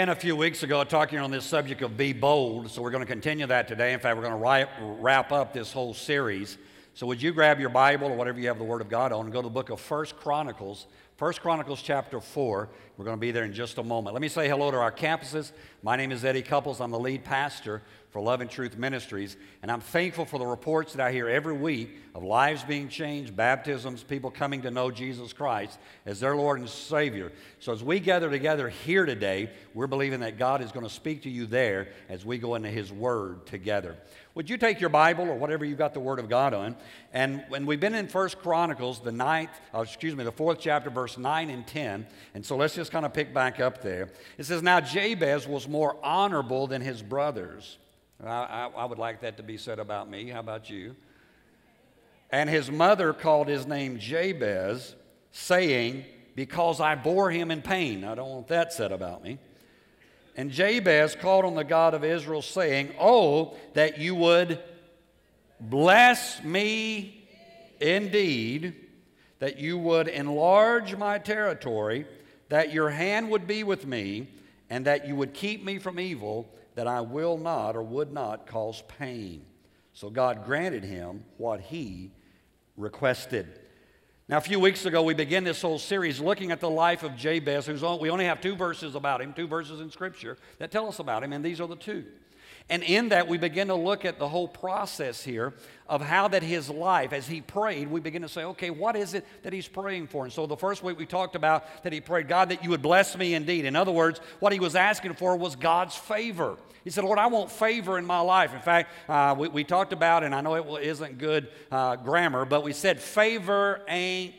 Began a few weeks ago talking on this subject of be bold, so we're going to continue that today. In fact, we're going to wrap, wrap up this whole series. So, would you grab your Bible or whatever you have the Word of God on and go to the book of First Chronicles, First Chronicles chapter 4. We're going to be there in just a moment. Let me say hello to our campuses. My name is Eddie Couples. I'm the lead pastor for Love and Truth Ministries. And I'm thankful for the reports that I hear every week of lives being changed, baptisms, people coming to know Jesus Christ as their Lord and Savior. So as we gather together here today, we're believing that God is going to speak to you there as we go into His Word together. Would you take your Bible or whatever you've got the Word of God on? And when we've been in First Chronicles, the ninth, oh, excuse me, the fourth chapter, verse 9 and 10. And so let's just kind of pick back up there. It says, Now Jabez was more honorable than his brothers. I, I, I would like that to be said about me. How about you? And his mother called his name Jabez, saying, Because I bore him in pain. I don't want that said about me. And Jabez called on the God of Israel, saying, Oh, that you would bless me indeed, that you would enlarge my territory, that your hand would be with me, and that you would keep me from evil that I will not or would not cause pain. So God granted him what he requested. Now, a few weeks ago, we began this whole series looking at the life of Jabez, who's on, we only have two verses about him, two verses in Scripture that tell us about him, and these are the two. And in that, we begin to look at the whole process here of how that his life, as he prayed, we begin to say, okay, what is it that he's praying for? And so the first week we talked about that he prayed, God, that you would bless me indeed. In other words, what he was asking for was God's favor. He said, Lord, I want favor in my life. In fact, uh, we, we, talked about, and I know it isn't good uh, grammar, but we said favor ain't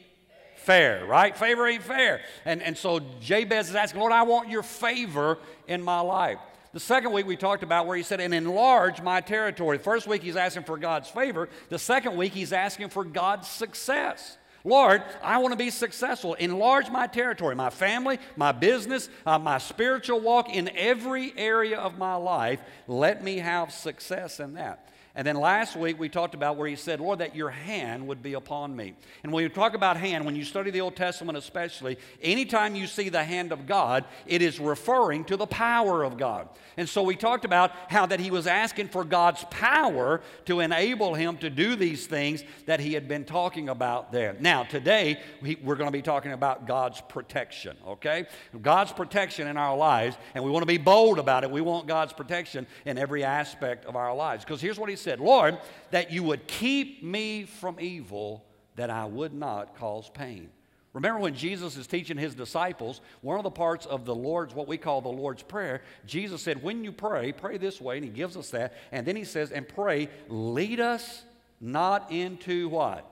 fair, right? Favor ain't fair. And, and so Jabez is asking, Lord, I want your favor in my life. The second week we talked about where he said, and enlarge my territory. The first week he's asking for God's favor. The second week he's asking for God's success. Lord, I want to be successful. Enlarge my territory, my family, my business, uh, my spiritual walk in every area of my life. Let me have success in that. And then last week we talked about where he said, Lord, that your hand would be upon me. And when you talk about hand, when you study the Old Testament especially, anytime you see the hand of God, it is referring to the power of God. And so we talked about how that he was asking for God's power to enable him to do these things that he had been talking about there. Now, today we're going to be talking about God's protection, okay? God's protection in our lives, and we want to be bold about it. We want God's protection in every aspect of our lives. Because here's what he said Lord, that you would keep me from evil, that I would not cause pain. Remember when Jesus is teaching his disciples, one of the parts of the Lord's, what we call the Lord's Prayer, Jesus said, When you pray, pray this way, and he gives us that. And then he says, And pray, lead us not into what?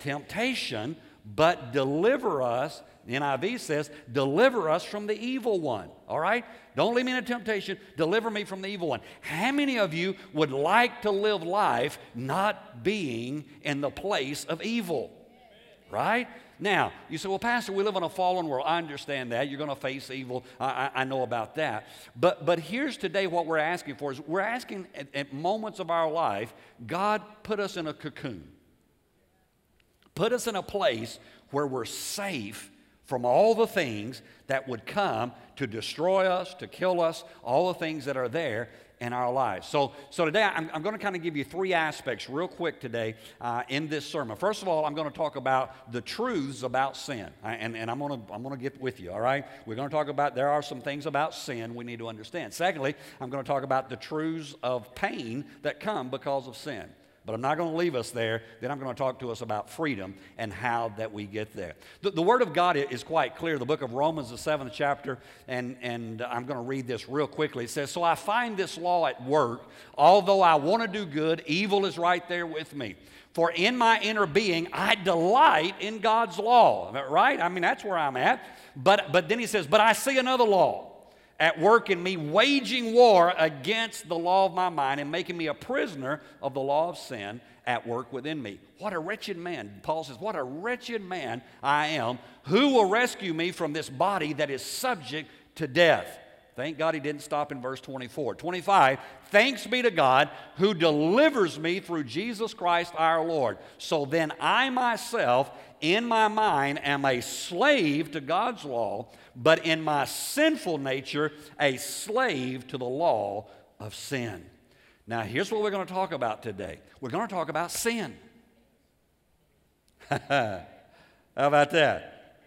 Temptation, but deliver us. The NIV says, Deliver us from the evil one. All right? Don't leave me in a temptation. Deliver me from the evil one. How many of you would like to live life not being in the place of evil? Right? Now, you say, well, Pastor, we live in a fallen world. I understand that. You're going to face evil. I, I, I, know about that. But, but here's today what we're asking for is we're asking at, at moments of our life, God put us in a cocoon. Put us in a place where we're safe from all the things that would come to destroy us, to kill us, all the things that are there in our lives. So, so today I'm, I'm going to kind of give you three aspects real quick today uh, in this sermon. First of all, I'm going to talk about the truths about sin. And, and I'm, going to, I'm going to get with you, all right? We're going to talk about there are some things about sin we need to understand. Secondly, I'm going to talk about the truths of pain that come because of sin. But I'm not going to leave us there. Then I'm going to talk to us about freedom and how that we get there. The, the Word of God is quite clear. The book of Romans, the seventh chapter, and, and I'm going to read this real quickly. It says, So I find this law at work. Although I want to do good, evil is right there with me. For in my inner being, I delight in God's law. Right? I mean, that's where I'm at. But, but then he says, But I see another law at work in me, waging war against the law of my mind and making me a prisoner of the law of sin at work within me. What a wretched man. Paul says, What a wretched man I am. Who will rescue me from this body that is subject to death? Thank God he didn't stop in verse 24. 25, thanks be to God who delivers me through Jesus Christ our Lord. So then I myself, in my mind, am a slave to God's law, but in my sinful nature, a slave to the law of sin. Now, here's what we're going to talk about today we're going to talk about sin. How about that?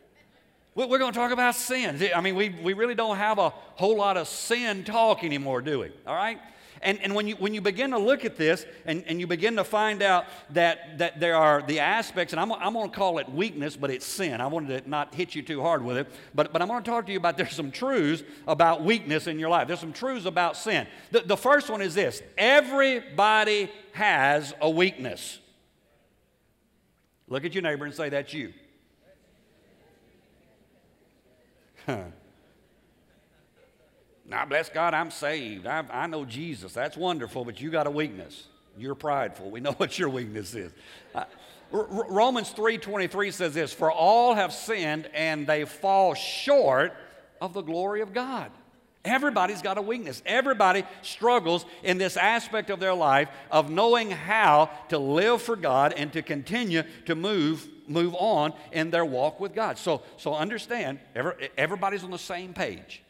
We're going to talk about sin. I mean, we, we really don't have a whole lot of sin talk anymore, do we? All right? And, and when, you, when you begin to look at this and, and you begin to find out that, that there are the aspects, and I'm, I'm going to call it weakness, but it's sin. I wanted to not hit you too hard with it, but, but I'm going to talk to you about there's some truths about weakness in your life. There's some truths about sin. The, the first one is this everybody has a weakness. Look at your neighbor and say, That's you. now, bless God, I'm saved. I, I know Jesus. That's wonderful, but you got a weakness. You're prideful. We know what your weakness is. Uh, R- Romans 3:23 says this, "For all have sinned and they fall short of the glory of God." Everybody's got a weakness. Everybody struggles in this aspect of their life of knowing how to live for God and to continue to move move on in their walk with God. So, so understand, every, everybody's on the same page.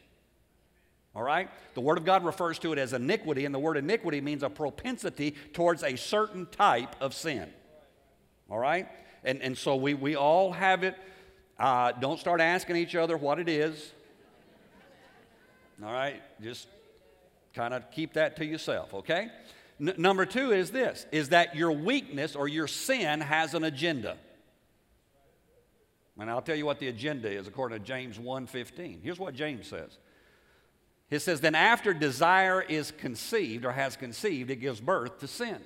All right? The Word of God refers to it as iniquity, and the word iniquity means a propensity towards a certain type of sin. All right? And, and so we, we all have it. Uh, don't start asking each other what it is. All right? Just kind of keep that to yourself, okay? N- number two is this is that your weakness or your sin has an agenda. And I'll tell you what the agenda is according to James 1:15. Here's what James says. It says, Then after desire is conceived or has conceived, it gives birth to sin.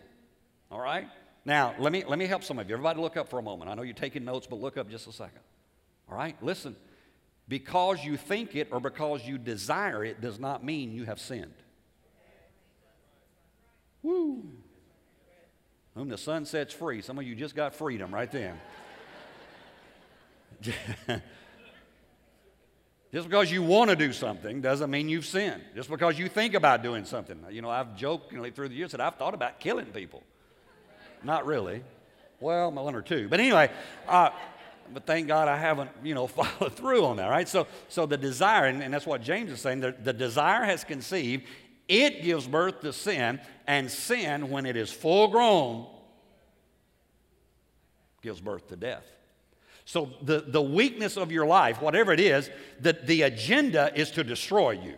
All right? Now, let me, let me help some of you. Everybody look up for a moment. I know you're taking notes, but look up just a second. All right? Listen. Because you think it or because you desire it does not mean you have sinned. Woo. Whom the Son sets free. Some of you just got freedom right then. Just because you want to do something doesn't mean you've sinned. Just because you think about doing something. You know, I've jokingly through the years said I've thought about killing people. Not really. Well, one or two. But anyway, uh, but thank God I haven't, you know, followed through on that, right? So, so the desire, and, and that's what James is saying, the, the desire has conceived, it gives birth to sin, and sin, when it is full grown, gives birth to death. So, the, the weakness of your life, whatever it is, the, the agenda is to destroy you.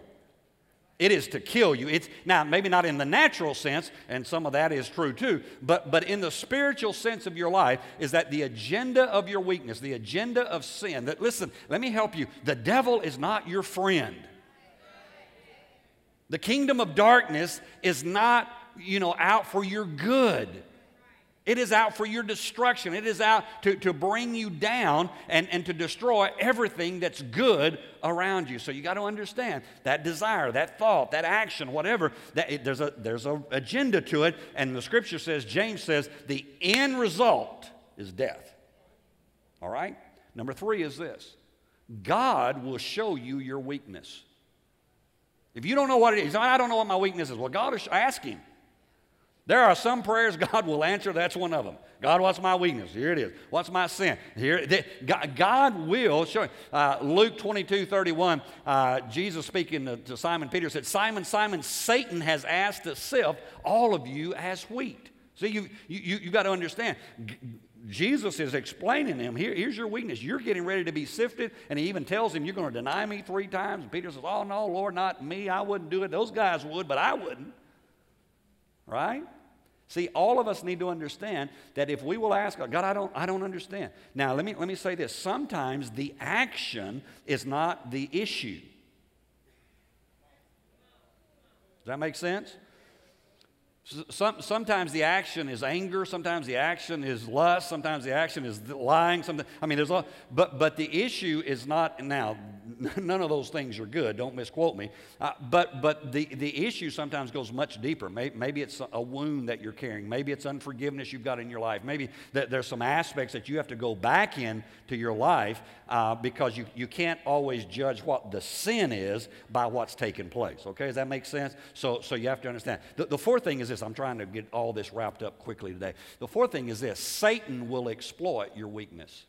It is to kill you. It's now maybe not in the natural sense, and some of that is true too, but, but in the spiritual sense of your life, is that the agenda of your weakness, the agenda of sin, that listen, let me help you. The devil is not your friend. The kingdom of darkness is not, you know, out for your good. It is out for your destruction. It is out to, to bring you down and, and to destroy everything that's good around you. So you got to understand that desire, that thought, that action, whatever, that it, there's a there's an agenda to it. And the scripture says, James says, the end result is death. All right? Number three is this God will show you your weakness. If you don't know what it is, I don't know what my weakness is. Well, God, ask Him. There are some prayers God will answer. That's one of them. God, what's my weakness? Here it is. What's my sin? Here, God will show. Uh, Luke 22, 31, uh, Jesus speaking to, to Simon Peter said, Simon, Simon, Satan has asked sift all of you as wheat. See, you, you, you got to understand. Jesus is explaining to him, Here, here's your weakness. You're getting ready to be sifted. And he even tells him, You're going to deny me three times. And Peter says, Oh, no, Lord, not me. I wouldn't do it. Those guys would, but I wouldn't. Right? See, all of us need to understand that if we will ask God, God, I don't, I don't understand. Now, let me, let me say this. Sometimes the action is not the issue. Does that make sense? Some, sometimes the action is anger, sometimes the action is lust, sometimes the action is lying. Sometimes, I mean, there's a, but, but the issue is not now, none of those things are good. Don't misquote me. Uh, but but the, the issue sometimes goes much deeper. Maybe, maybe, it's a wound that you're carrying. Maybe it's unforgiveness you've got in your life. Maybe th- there's some aspects that you have to go back in to your life uh, because you, you can't always judge what the sin is by what's taken place. Okay, does that make sense? So, so you have to understand. The, the fourth thing is this I'm trying to get all this wrapped up quickly today. The fourth thing is this Satan will exploit your weakness.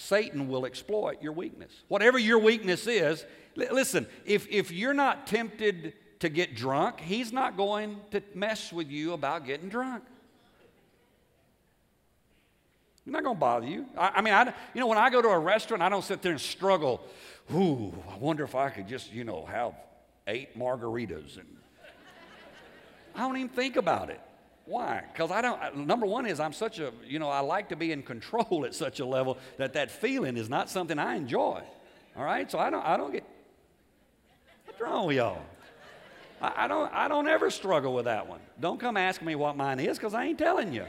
Satan will exploit your weakness. Whatever your weakness is, listen, if, if you're not tempted to get drunk, he's not going to mess with you about getting drunk. He's not going to bother you. I, I mean, I, you know, when I go to a restaurant, I don't sit there and struggle. Ooh, I wonder if I could just, you know, have eight margaritas. And I don't even think about it. Why? Because I don't, number one is I'm such a, you know, I like to be in control at such a level that that feeling is not something I enjoy. All right? So I don't, I don't get, what's wrong with y'all? I, I don't, I don't ever struggle with that one. Don't come ask me what mine is because I ain't telling you.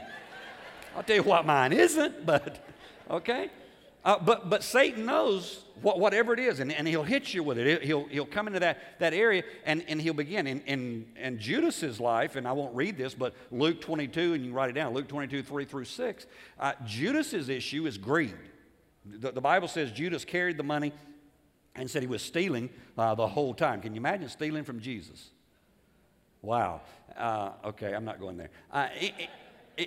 I'll tell you what mine isn't, but, okay? Uh, but, but Satan knows what, whatever it is, and, and he'll hit you with it. He'll, he'll come into that, that area and, and he'll begin. In, in, in Judas's life, and I won't read this, but Luke 22, and you write it down Luke 22, 3 through 6. Uh, Judas's issue is greed. The, the, Bible says Judas carried the money and said he was stealing uh, the whole time. Can you imagine stealing from Jesus? Wow. Uh, okay, I'm not going there. Uh,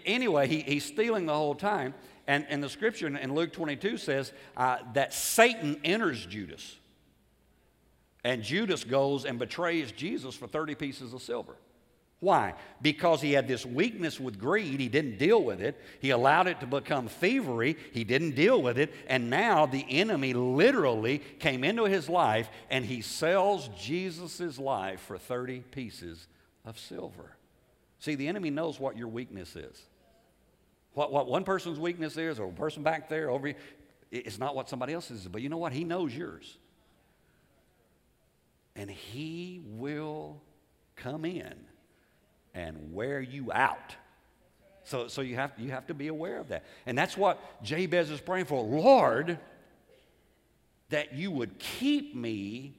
anyway, he, he's stealing the whole time. And, and the scripture in Luke 22 says uh, that Satan enters Judas. And Judas goes and betrays Jesus for 30 pieces of silver. Why? Because he had this weakness with greed. He didn't deal with it. He allowed it to become thievery. He didn't deal with it. And now the enemy literally came into his life and he sells Jesus' life for 30 pieces of silver. See, the enemy knows what your weakness is. What, what one person's weakness is, or a person back there over it's not what somebody else's is. But you know what? He knows yours. And he will come in and wear you out. So, so you, have, you have to be aware of that. And that's what Jabez is praying for. Lord, that you would keep me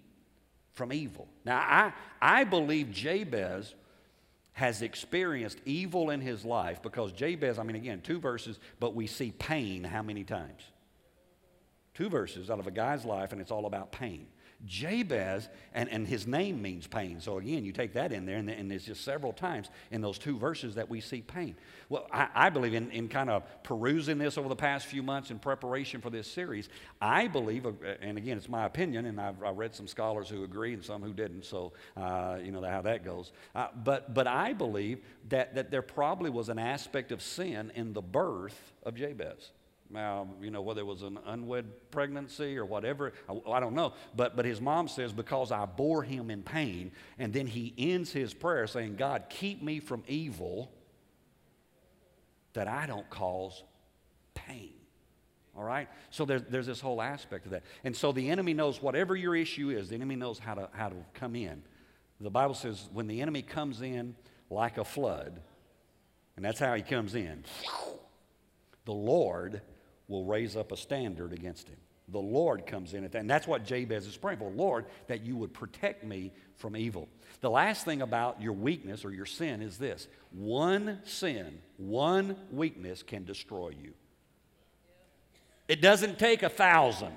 from evil. Now, I, I believe Jabez has experienced evil in his life because Jabez, I mean, again, two verses, but we see pain how many times? Two verses out of a guy's life, and it's all about pain. Jabez, and, and his name means pain. So again, you take that in there, and, and there's just several times in those two verses that we see pain. Well, I, I believe in, in kind of perusing this over the past few months in preparation for this series, I believe, uh, and again, it's my opinion, and I've, I've read some scholars who agree and some who didn't, so uh, you know how that goes. Uh, but, but I believe that, that there probably was an aspect of sin in the birth of Jabez. Now, you know, whether it was an unwed pregnancy or whatever, I, I, don't know. But, but his mom says, because I bore him in pain. And then he ends his prayer saying, God, keep me from evil that I don't cause pain. All right? So there's, there's this whole aspect of that. And so the enemy knows whatever your issue is, the enemy knows how to, how to come in. The Bible says when the enemy comes in like a flood, and that's how he comes in, the Lord will raise up a standard against him. The Lord comes in at that. And that's what Jabez is praying for. Lord, that you would protect me from evil. The last thing about your weakness or your sin is this one sin, one weakness can destroy you. It doesn't take a thousand,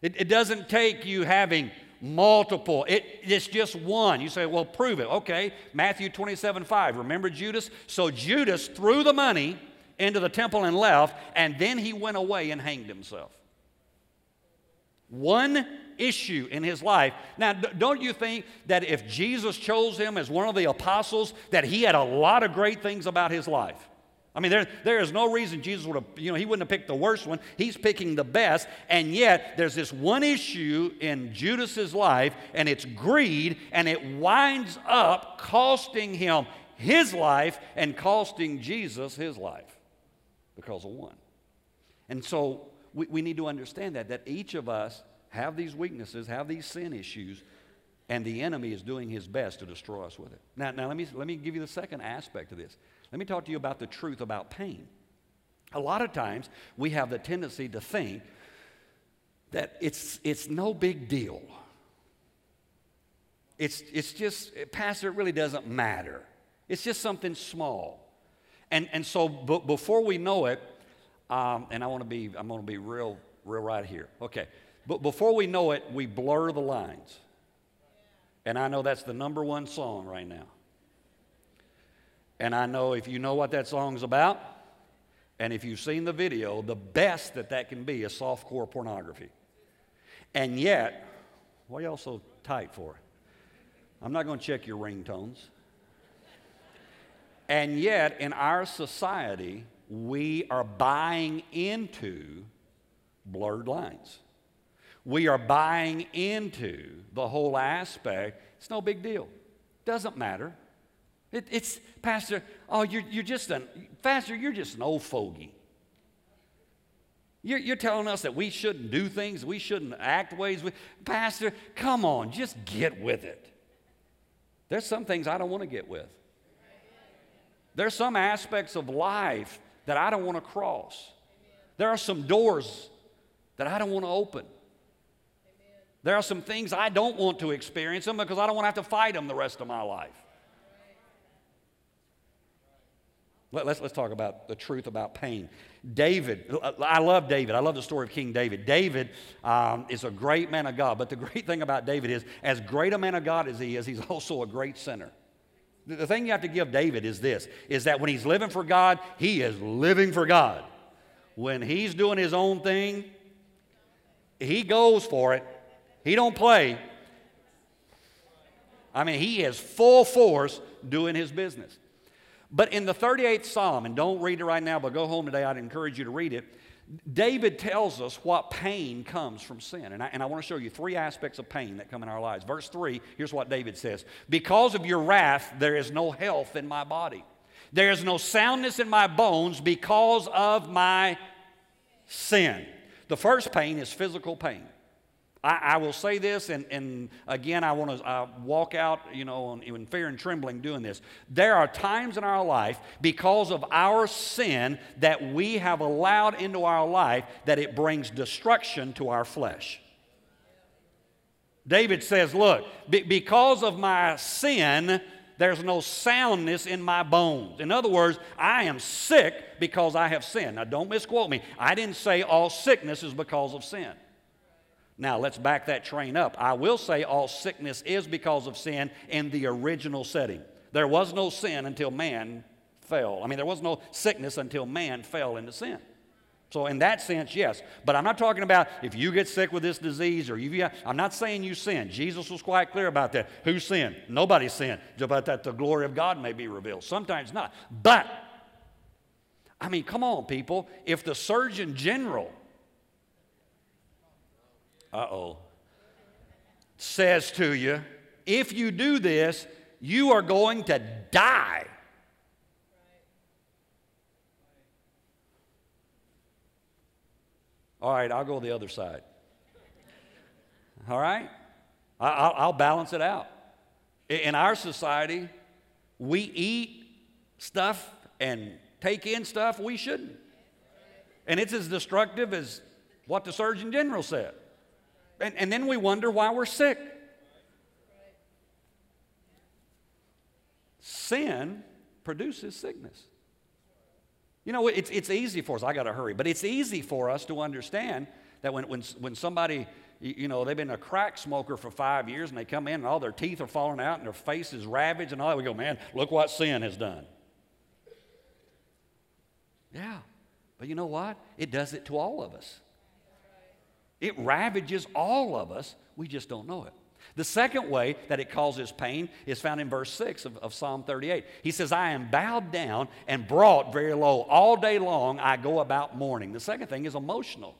it, it doesn't take you having multiple. It, it's just one. You say, well, prove it. Okay, Matthew 27 5. Remember Judas? So Judas threw the money into the temple and left, and then he went away and hanged himself. One issue in his life. Now, don't you think that if Jesus chose him as one of the apostles, that he had a lot of great things about his life? I mean, there, there is no reason Jesus would have, you know, he wouldn't have picked the worst one. He's picking the best. And yet, there's this one issue in Judas's life, and it's greed, and it winds up costing him his life and costing Jesus his life because of one. And so we, we need to understand that, that each of us have these weaknesses, have these sin issues, and the enemy is doing his best to destroy us with it. Now, now let, me, let me give you the second aspect of this. Let me talk to you about the truth about pain. A lot of times we have the tendency to think that it's, it's no big deal. It's, it's just, Pastor, it really doesn't matter. It's just something small. And, and so b- before we know it, um, and I want to be, I'm going to be real, real right here. Okay. But before we know it, we blur the lines. And I know that's the number one song right now. And I know if you know what that song's about, and if you've seen the video, the best that that can be is softcore pornography. And yet, why y'all so tight for? I'm not going to check your ringtones. And yet, in our society, we are buying into blurred lines. We are buying into the whole aspect. It's no big deal. Doesn't matter. It, it's, Pastor, oh, you're, you're just an, Pastor, you're just an old fogey. You're, you're telling us that we shouldn't do things, we shouldn't act ways. We, Pastor, come on, just get with it. There's some things I don't want to get with. There's some aspects of life that I don't want to cross. There are some doors that I don't want to open. There are some things I don't want to experience them because I don't want to have to fight them the rest of my life. Let, us let's talk about the truth about pain. David, I love David. I love the story of King David. David um, is a great man of God, but the great thing about David is, as great a man of God as he is, he's also a great sinner. The thing you have to give David is this, is that when he's living for God, he is living for God. When he's doing his own thing, he goes for it. He don't play. I mean, he is full force doing his business. But in the 38th Psalm, and don't read it right now, but go home today, I'd encourage you to read it. David tells us what pain comes from sin. And I, and I want to show you three aspects of pain that come in our lives. Verse 3, here's what David says Because of your wrath, there is no health in my body, there is no soundness in my bones because of my sin. The first pain is physical pain. I, I will say this, and, and again, I want to walk out, you know, in fear and trembling doing this. There are times in our life, because of our sin, that we have allowed into our life that it brings destruction to our flesh. David says, Look, because of my sin, there's no soundness in my bones. In other words, I am sick because I have sinned. Now, don't misquote me. I didn't say all sickness is because of sin. Now, let's back that train up. I will say all sickness is because of sin in the original setting. There was no sin until man fell. I mean, there was no sickness until man fell into sin. So, in that sense, yes. But I'm not talking about if you get sick with this disease or you, I'm not saying you sin. Jesus was quite clear about that. Who sinned? Nobody sinned. About that, the glory of God may be revealed. Sometimes not. But, I mean, come on, people. If the Surgeon General uh oh, says to you, if you do this, you are going to die. All right, I'll go the other side. All right? I'll, balance it out. In our society, we eat stuff and take in stuff we shouldn't. And it's as destructive as what the Surgeon General said. And, and then we wonder why we're sick. Sin produces sickness. You know, it's, it's easy for us, I got to hurry, but it's easy for us to understand that when, when, when somebody, you know, they've been a crack smoker for five years and they come in and all their teeth are falling out and their face is ravaged and all that, we go, man, look what sin has done. Yeah, but you know what? It does it to all of us. It ravages all of us. We just don't know it. The second way that it causes pain is found in verse 6 of, of, Psalm 38. He says, I am bowed down and brought very low. All day long I go about mourning. The second thing is emotional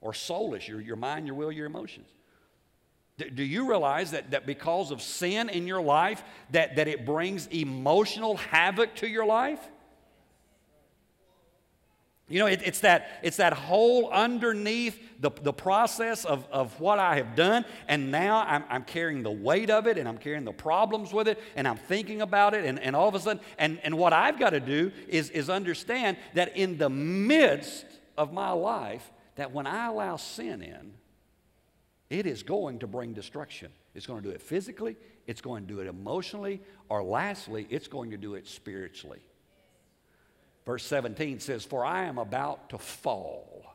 or soulish, your, mind, your will, your emotions. D- do you realize that, that because of sin in your life, that, that it brings emotional havoc to your life? You know, it, it's, that, it's that whole underneath the, the process of, of what I have done, and now I'm, I'm carrying the weight of it, and I'm carrying the problems with it, and I'm thinking about it, and, and all of a sudden, and, and what I've got to do is, is understand that in the midst of my life, that when I allow sin in, it is going to bring destruction. It's going to do it physically, it's going to do it emotionally, or lastly, it's going to do it spiritually. Verse 17 says, For I am about to fall.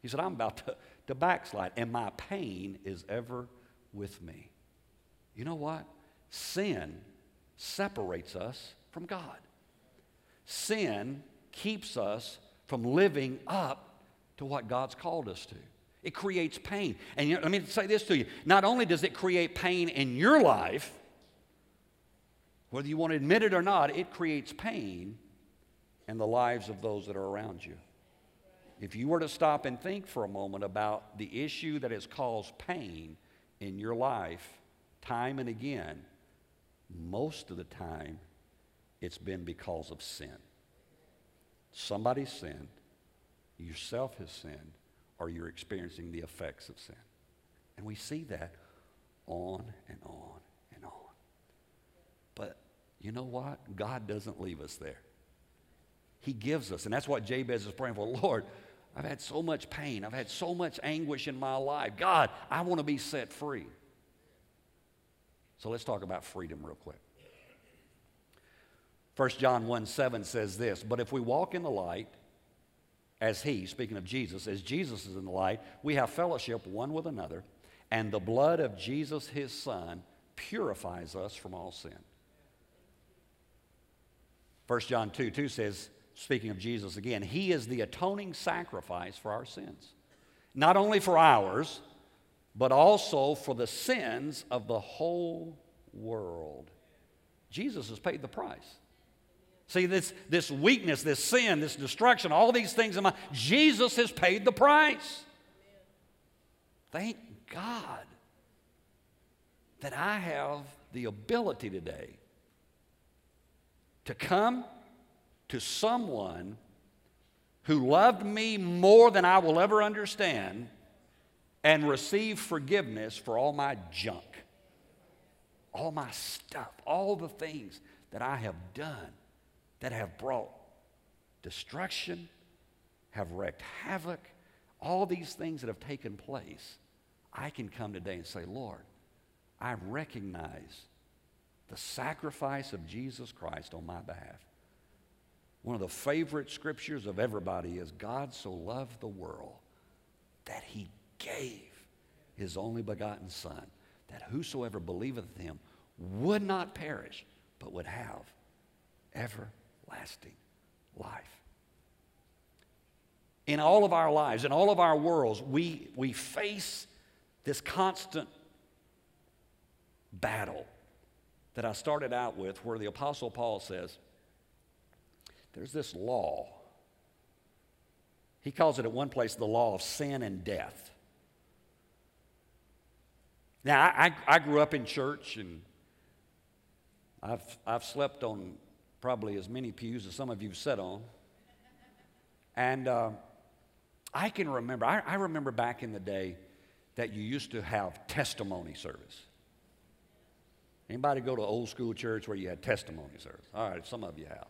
He said, I'm about to, to backslide, and my pain is ever with me. You know what? Sin separates us from God. Sin keeps us from living up to what God's called us to. It creates pain. And you know, let me say this to you not only does it create pain in your life, whether you want to admit it or not, it creates pain in the lives of those that are around you. If you were to stop and think for a moment about the issue that has caused pain in your life, time and again, most of the time it's been because of sin. Somebody sinned, yourself has sinned, or you're experiencing the effects of sin. And we see that on and on and on. But you know what? God doesn't leave us there. He gives us, and that's what Jabez is praying for. Lord, I've had so much pain. I've had so much anguish in my life. God, I want to be set free. So let's talk about freedom real quick. 1 John 1 7 says this But if we walk in the light, as He, speaking of Jesus, as Jesus is in the light, we have fellowship one with another, and the blood of Jesus, His Son, purifies us from all sin. 1 John 2 2 says, speaking of Jesus again, He is the atoning sacrifice for our sins. Not only for ours, but also for the sins of the whole world. Jesus has paid the price. See, this, this weakness, this sin, this destruction, all these things in my Jesus has paid the price. Thank God that I have the ability today to come to someone who loved me more than I will ever understand and receive forgiveness for all my junk, all my stuff, all the things that I have done that have brought destruction, have wreaked havoc, all these things that have taken place. I can come today and say, Lord, I recognize the sacrifice of Jesus Christ on my behalf. One of the favorite scriptures of everybody is God so loved the world that he gave his only begotten Son, that whosoever believeth him would not perish, but would have everlasting life. In all of our lives, in all of our worlds, we, we face this constant battle that I started out with, where the Apostle Paul says, There's this law. He calls it at one place the law of sin and death. Now, I, I grew up in church and I've, I've slept on probably as many pews as some of you have sat on. And uh, I can remember, I, I remember back in the day that you used to have testimony service. Anybody go to old school church where you had testimony service? All right, some of you have.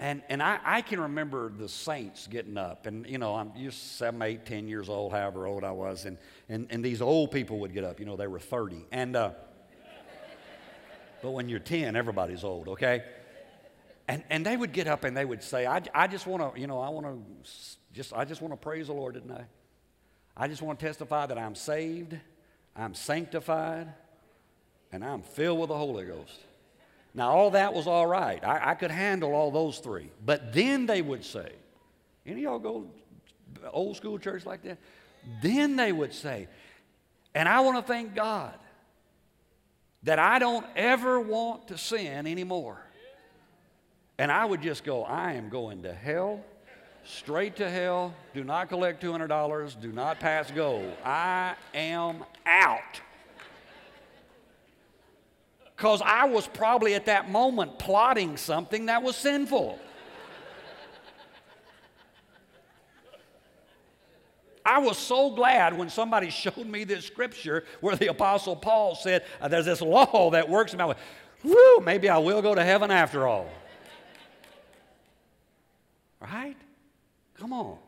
And, and I, I can remember the saints getting up, and you know, I'm just seven, eight, ten years old, however old I was, and, and, and these old people would get up. You know, they were 30. And, uh, but when you're 10, everybody's old, okay? And, and they would get up and they would say, I, I just want to, you know, I want to just, I just want to praise the Lord tonight. I just want to testify that I'm saved, I'm sanctified, and I'm filled with the Holy Ghost. Now, all that was all right. I, I could handle all those three. But then they would say, any of y'all go old school church like that? Then they would say, and I want to thank God that I don't ever want to sin anymore. And I would just go, I am going to hell, straight to hell. Do not collect $200. Do not pass go. I am out because I was probably at that moment plotting something that was sinful. I was so glad when somebody showed me this scripture where the Apostle Paul said, uh, There's this law that works in my way. Whew, maybe I will go to heaven after all. Right? Come on.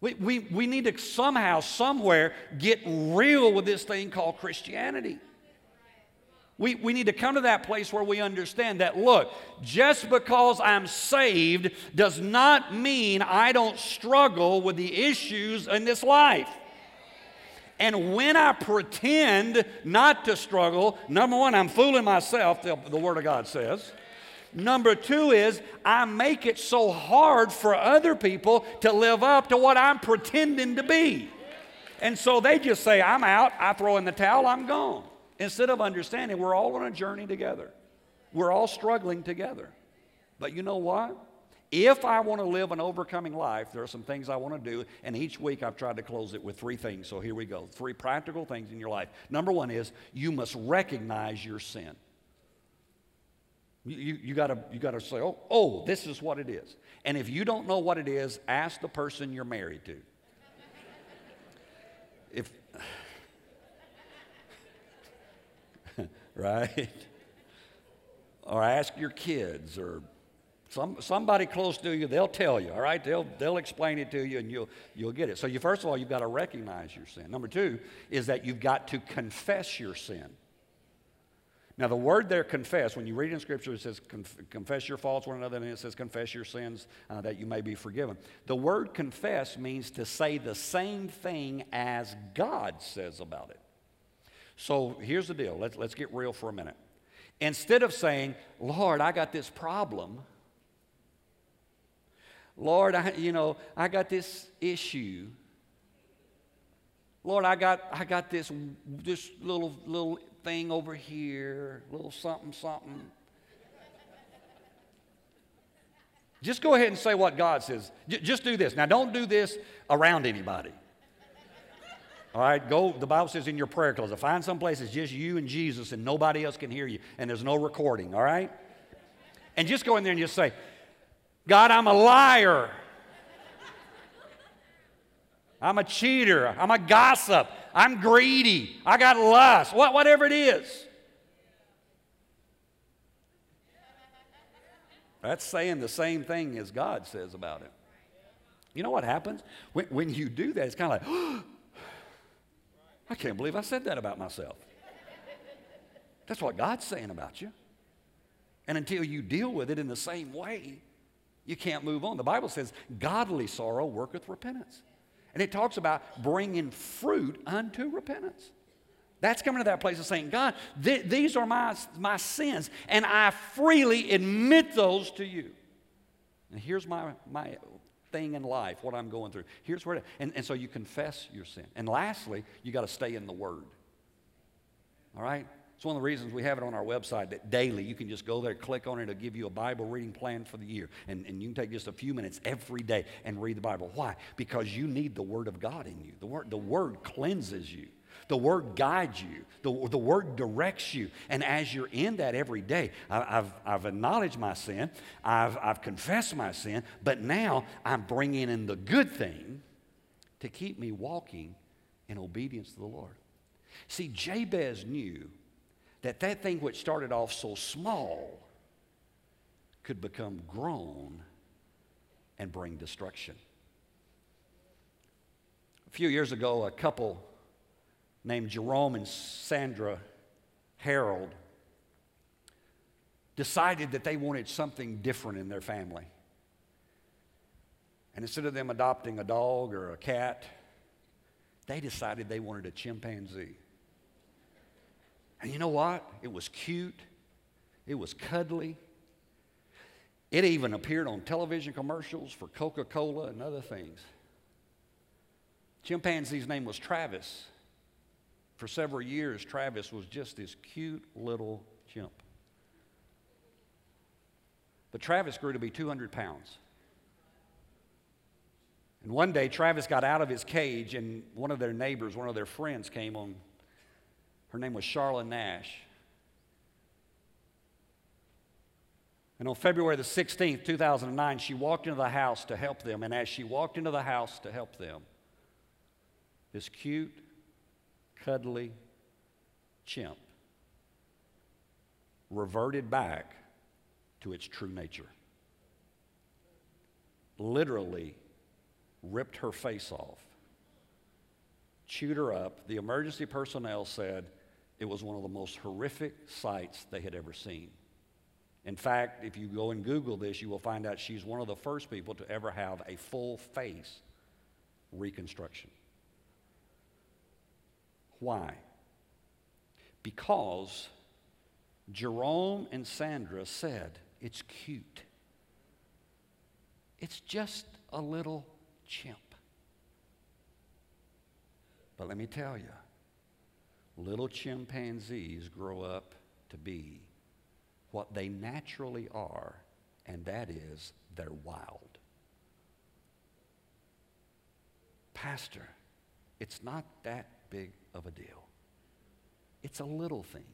We, we, we need to somehow, somewhere, get real with this thing called Christianity. We, we need to come to that place where we understand that, look, just because I'm saved does not mean I don't struggle with the issues in this life. And when I pretend not to struggle, number one, I'm fooling myself, the, the Word of God says. Number two is I make it so hard for other people to live up to what I'm pretending to be. And so they just say, I'm out, I throw in the towel, I'm gone. Instead of understanding we're all on a journey together, we're all struggling together. But you know what? If I want to live an overcoming life, there are some things I want to do, and each week I've tried to close it with three things. So here we go three practical things in your life. Number one is you must recognize your sin. You, you, gotta, you gotta say, oh, oh, this is what it is. And if you don't know what it is, ask the person you're married to. if, right? Or ask your kids or some, somebody close to you, they'll tell you, all right? They'll, they'll explain it to you and you'll, you'll get it. So, you, first of all, you've got to recognize your sin. Number two is that you've got to confess your sin. Now, the word there, confess, when you read in Scripture, it says confess your faults one another, and it says confess your sins uh, that you may be forgiven. The word confess means to say the same thing as God says about it. So here's the deal. Let's, let's get real for a minute. Instead of saying, Lord, I got this problem, Lord, I, you know, I got this issue. Lord, I got, I got this, this little, little thing over here, little something, something. Just go ahead and say what God says. J- just do this. Now, don't do this around anybody. All right, go. The Bible says in your prayer closet, find some place it's just you and Jesus and nobody else can hear you and there's no recording, all right? And just go in there and just say, God, I'm a liar. I'm a cheater. I'm a gossip. I'm greedy. I got lust. What, whatever it is. That's saying the same thing as God says about it. You know what happens? When, when you do that, it's kind of like, oh, I can't believe I said that about myself. That's what God's saying about you. And until you deal with it in the same way, you can't move on. The Bible says, godly sorrow worketh repentance. And it talks about bringing fruit unto repentance. That's coming to that place of saying, God, th- these are my, my sins, and I freely admit those to you. And here's my, my thing in life, what I'm going through. Here's where, it, and, and so you confess your sin. And lastly, you got to stay in the Word. All right? It's one of the reasons we have it on our website that daily you can just go there, click on it, it'll give you a Bible reading plan for the year. And, and you can take just a few minutes every day and read the Bible. Why? Because you need the Word of God in you. The Word, the word cleanses you. The Word guides you. The, the Word directs you. And as you're in that every day, I, have I've acknowledged my sin, I've, I've confessed my sin, but now I'm bringing in the good thing to keep me walking in obedience to the Lord. See, Jabez knew that that thing which started off so small could become grown and bring destruction. A few years ago, a couple named Jerome and Sandra Herold decided that they wanted something different in their family. And instead of them adopting a dog or a cat, they decided they wanted a chimpanzee. And you know what? It was cute, it was cuddly. It even appeared on television commercials for Coca Cola and other things. Chimpanzee's name was Travis. For several years, Travis was just this cute little chimp. But Travis grew to be 200 pounds. And one day, Travis got out of his cage, and one of their neighbors, one of their friends, came on her name was Charlotte Nash. And on February the 16th, 2009, she walked into the house to help them. And as she walked into the house to help them, this cute, cuddly chimp reverted back to its true nature. Literally ripped her face off, chewed her up. The emergency personnel said it was one of the most horrific sights they had ever seen. In fact, if you go and Google this, you will find out she's one of the first people to ever have a full face reconstruction. Why? Because Jerome and Sandra said, It's cute. It's just a little chimp. But let me tell you, little chimpanzees grow up to be what they naturally are, and that is they're wild. Pastor, it's not that big of a deal. It's a little thing.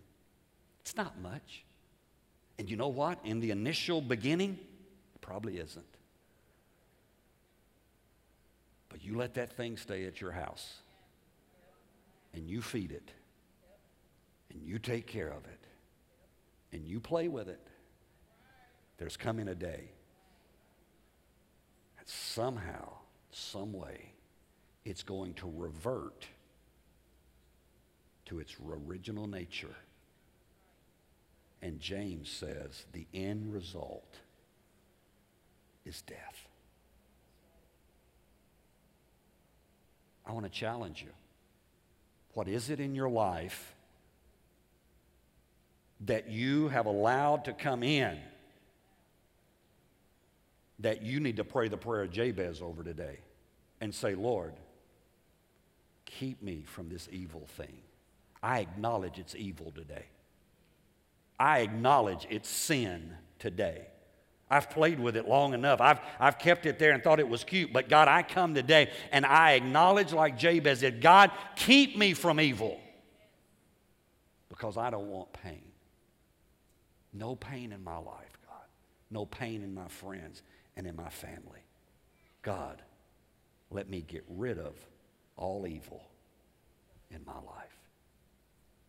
It's not much. And you know what? In the initial beginning, probably isn't. But you let that thing stay at your house, and you feed it, and you take care of it, and you play with it. There's coming a day that somehow, some way, it's going to revert to its original nature. And James says the end result is death. I want to challenge you. What is it in your life that you have allowed to come in that you need to pray the prayer of Jabez over today and say, Lord, keep me from this evil thing. I acknowledge it's evil today. I acknowledge it's sin today. I've played with it long enough. I've, I've kept it there and thought it was cute. But God, I come today and I acknowledge, like Jabez did, God, keep me from evil because I don't want pain. No pain in my life, God. No pain in my friends and in my family. God, let me get rid of all evil in my life.